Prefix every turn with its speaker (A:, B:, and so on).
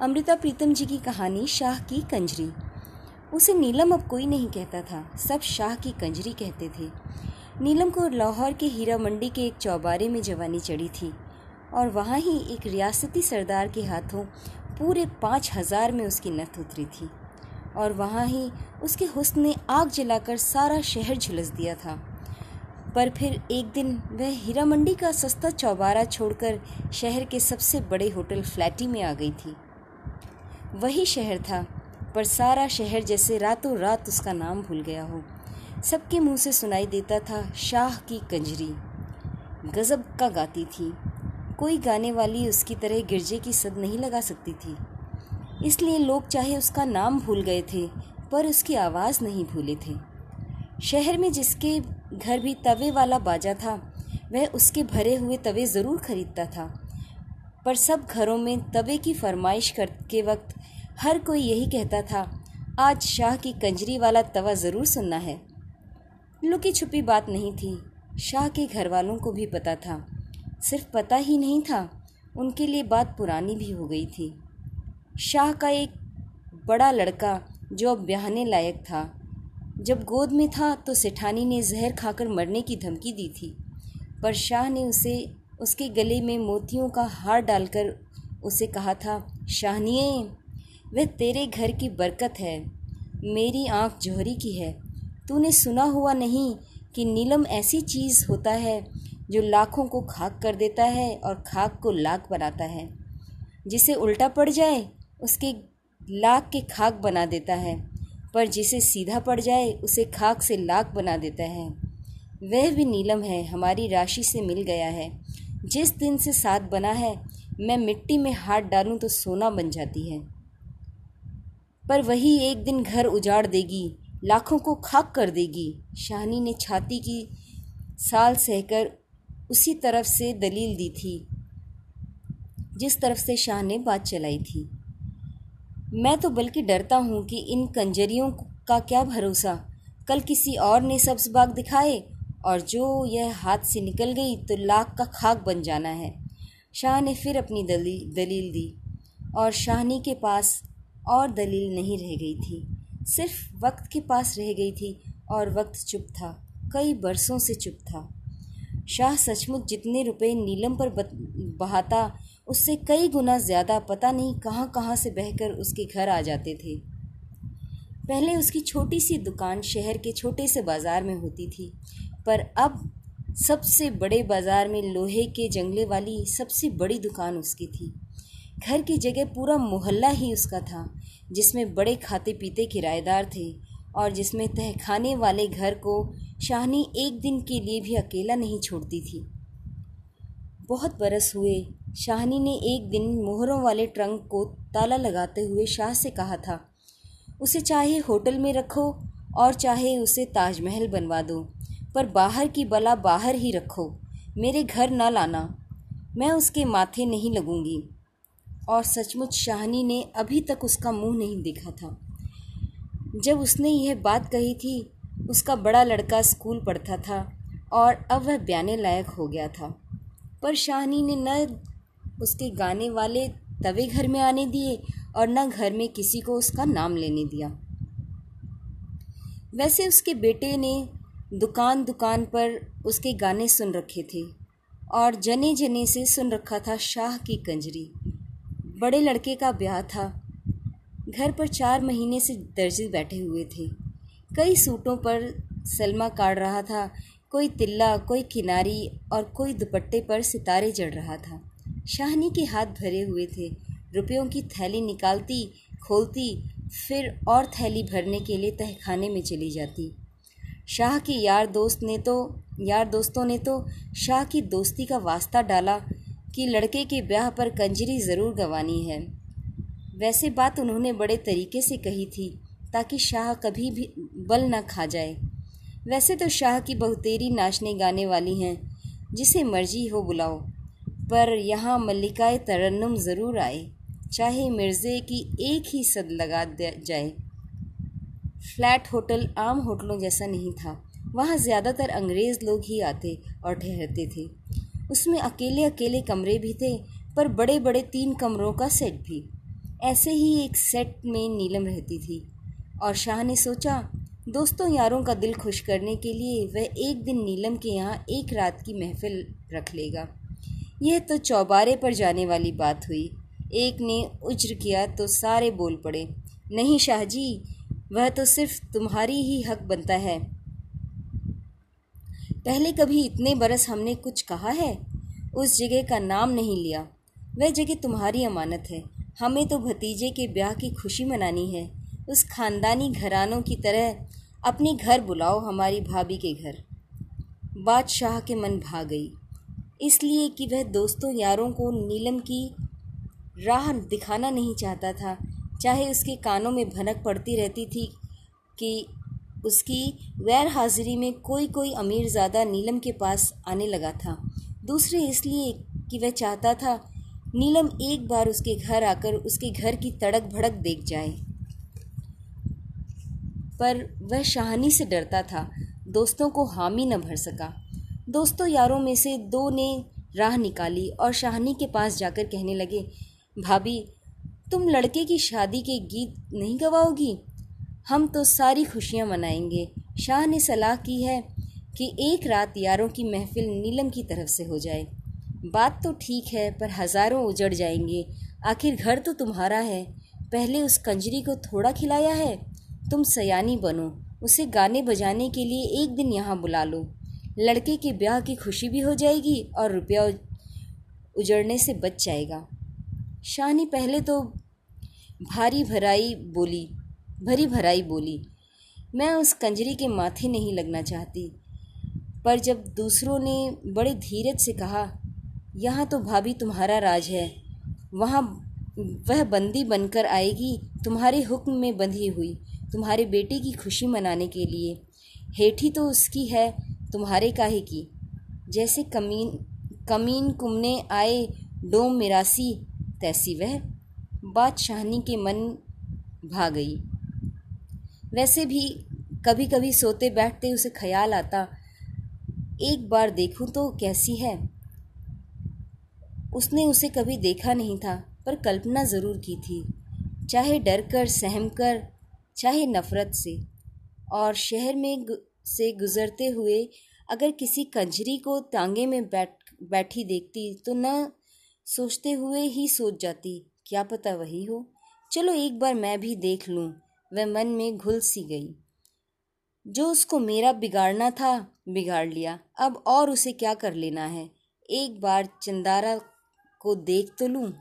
A: अमृता प्रीतम जी की कहानी शाह की कंजरी। उसे नीलम अब कोई नहीं कहता था। सब शाह की कंजरी कहते थे। नीलम को लाहौर के हीरा मंडी के एक चौबारे में जवानी चढ़ी थी और वहाँ ही एक रियासती सरदार के हाथों पूरे पाँच हज़ार में उसकी नथ उतरी थी और वहाँ ही उसके हुस्न ने आग जलाकर सारा शहर झुलस दिया था। पर फिर एक दिन वह हीरा मंडी का सस्ता चौबारा छोड़कर शहर के सबसे बड़े होटल फ्लैटी में आ गई थी। वही शहर था, पर सारा शहर जैसे रातों रात उसका नाम भूल गया हो। सबके मुँह से सुनाई देता था शाह की कंजरी। गजब का गाती थी। कोई गाने वाली उसकी तरह गिरजे की सद नहीं लगा सकती थी। इसलिए लोग चाहे उसका नाम भूल गए थे, पर उसकी आवाज़ नहीं भूले थे। शहर में जिसके घर भी तवे वाला बाजा था, वह उसके भरे हुए तवे ज़रूर खरीदता था। पर सब घरों में तवे की फरमाइश कर के वक्त हर कोई यही कहता था, आज शाह की कंजरी वाला तवा ज़रूर सुनना है। लुकी छुपी बात नहीं थी। शाह के घर वालों को भी पता था। सिर्फ़ पता ही नहीं था, उनके लिए बात पुरानी भी हो गई थी। शाह का एक बड़ा लड़का जो अब ब्याहने लायक था, जब गोद में था तो सेठानी ने जहर खाकर मरने की धमकी दी थी, पर शाह ने उसे उसके गले में मोतियों का हार डालकर उसे कहा था शाहनिए वह तेरे घर की बरकत है। मेरी आँख जोहरी की है। तूने सुना हुआ नहीं कि नीलम ऐसी चीज़ होता है जो लाखों को खाक कर देता है और खाक को लाख बनाता है। जिसे उल्टा पड़ जाए, उसके लाख के खाक बना देता है। पर जिसे सीधा पड़ जाए, उसे खाक से लाख बना देता है। वह भी नीलम है, हमारी राशि से मिल गया है। जिस दिन से साथ बना है, मैं मिट्टी में हाथ डालूं तो सोना बन जाती है। पर वही एक दिन घर उजाड़ देगी, लाखों को खाक कर देगी। शाहनी ने छाती की साल सहकर उसी तरफ़ से दलील दी थी, जिस तरफ़ से शाह ने बात चलाई थी। मैं तो बल्कि डरता हूँ कि इन कंजरियों का क्या भरोसा? कल किसी और ने सब्ज बाग दिखाए और जो यह हाथ से निकल गई तो लाख का खाक बन जाना है। शाह ने फिर अपनी दलील दलील दी और शाहनी के पास और दलील नहीं रह गई थी। सिर्फ़ वक्त के पास रह गई थी और वक्त चुप था, कई बरसों से चुप था। शाह सचमुच जितने रुपए नीलम पर बहाता, उससे कई गुना ज़्यादा पता नहीं कहाँ कहाँ से बहकर उसके घर आ जाते थे। पहले उसकी छोटी सी दुकान शहर के छोटे से बाज़ार में होती थी। पर अब सबसे बड़े बाज़ार में लोहे के जंगले वाली सबसे बड़ी दुकान उसकी थी। घर की जगह पूरा मोहल्ला ही उसका था, जिसमें बड़े खाते पीते किराएदार थे और जिसमें तहखाने वाले घर को शाहनी एक दिन के लिए भी अकेला नहीं छोड़ती थी। बहुत बरस हुए, शाहनी ने एक दिन मोहरों वाले ट्रंक को ताला लगाते हुए शाह से कहा था, उसे चाहे होटल में रखो और चाहे उसे ताजमहल बनवा दो। पर बाहर की बला बाहर ही रखो, मेरे घर न लाना। मैं उसके माथे नहीं लगूँगी। और सचमुच शाहनी ने अभी तक उसका मुँह नहीं देखा था। जब उसने यह बात कही थी, उसका बड़ा लड़का स्कूल पढ़ता था और अब वह ब्याने लायक हो गया था। पर शाहनी ने न उसके गाने वाले तवे घर में आने दिए और न घर में किसी को उसका नाम लेने दिया। वैसे उसके बेटे ने दुकान दुकान पर उसके गाने सुन रखे थे और जने जने से सुन रखा था शाह की कंजरी। बड़े लड़के का ब्याह था। घर पर चार महीने से दर्जी बैठे हुए थे। कई सूटों पर सलमा काट रहा था, कोई तिल्ला, कोई किनारी और कोई दुपट्टे पर सितारे जड़ रहा था। शाहनी के हाथ भरे हुए थे। रुपयों की थैली निकालती, खोलती, फिर और थैली भरने के लिए तहखाने में चली जाती। शाह के यार दोस्त ने तो यार दोस्तों ने तो शाह की दोस्ती का वास्ता डाला कि लड़के के ब्याह पर कंजरी ज़रूर गंवानी है। वैसे बात उन्होंने बड़े तरीके से कही थी ताकि शाह कभी भी बल न खा जाए। वैसे तो शाह की बहुतेरी नाचने गाने वाली हैं, जिसे मर्ज़ी हो बुलाओ, पर यहाँ मल्लिकाए तरन्नुम ज़रूर आए, चाहे मिर्ज़े की एक ही सद लगा जाए। फ्लैट होटल आम होटलों जैसा नहीं था। वहाँ ज़्यादातर अंग्रेज़ लोग ही आते और ठहरते थे। उसमें अकेले अकेले कमरे भी थे, पर बड़े बड़े तीन कमरों का सेट भी। ऐसे ही एक सेट में नीलम रहती थी। और शाह ने सोचा, दोस्तों, यारों का दिल खुश करने के लिए वह एक दिन नीलम के यहाँ एक रात की महफिल रख लेगा। यह तो चौबारे पर जाने वाली बात हुई। एक ने उज्र किया तो सारे बोल पड़े। नहीं शाह जी वह तो सिर्फ़ तुम्हारी ही हक बनता है। पहले कभी इतने बरस हमने कुछ कहा है? उस जगह का नाम नहीं लिया। वह जगह तुम्हारी अमानत है। हमें तो भतीजे के ब्याह की खुशी मनानी है। उस खानदानी घरानों की तरह अपने घर बुलाओ हमारी भाभी के घर। बादशाह के मन भाग गई। इसलिए कि वह दोस्तों यारों को नीलम की राह दिखाना नहीं चाहता था। चाहे उसके कानों में भनक पड़ती रहती थी कि उसकी गैर हाजिरी में कोई कोई अमीर ज़्यादा नीलम के पास आने लगा था। दूसरे इसलिए कि वह चाहता था, नीलम एक बार उसके घर आकर उसके घर की तड़क भड़क देख जाए। पर वह शाहनी से डरता था, दोस्तों को हामी न भर सका। दोस्तों यारों में से दो ने राह निकाली और शाहनी के पास जाकर कहने लगे, भाभी तुम लड़के की शादी के गीत नहीं गवाओगी? हम तो सारी खुशियाँ मनाएँगे। शाह ने सलाह की है कि एक रात यारों की महफिल नीलम की तरफ़ से हो जाए। बात तो ठीक है, पर हज़ारों उजड़ जाएँगे। आखिर घर तो तुम्हारा है। पहले उस कंजरी को थोड़ा खिलाया है? तुम सयानी बनो। उसे गाने बजाने के लिए एक दिन यहाँ बुला लो। लड़के के ब्याह की खुशी भी हो जाएगी और रुपया उजड़ने से बच जाएगा। शाहनी पहले तो भारी भराई बोली, भरी भराई बोली, मैं उस कंजरी के माथे नहीं लगना चाहती पर जब दूसरों ने बड़े धीरज से कहा, यहाँ तो भाभी तुम्हारा राज है। वहाँ वह बंदी बनकर आएगी, तुम्हारे हुक्म में बंधी हुई, तुम्हारे बेटे की खुशी मनाने के लिए। हेठी तो उसकी है, तुम्हारे काहे की? जैसे कमीन कमीन कुमने आए डोम मिरासी तैसी वह बात शाहनी के मन भा गई। वैसे भी कभी कभी सोते बैठते उसे ख्याल आता, एक बार देखूँ तो कैसी है? उसने उसे कभी देखा नहीं था, पर कल्पना ज़रूर की थी, चाहे डर कर सहम कर चाहे नफ़रत से। और शहर में से गुज़रते हुए अगर किसी कंजरी को तांगे में बैठ, बैठी देखती तो न सोचते हुए ही सोच जाती, क्या पता वही हो? चलो एक बार मैं भी देख लूँ। वह मन में घुल सी गई। जो उसको मेरा बिगाड़ना था, बिगाड़ लिया। अब और उसे क्या कर लेना है? एक बार चंदारा को देख तो लूँ?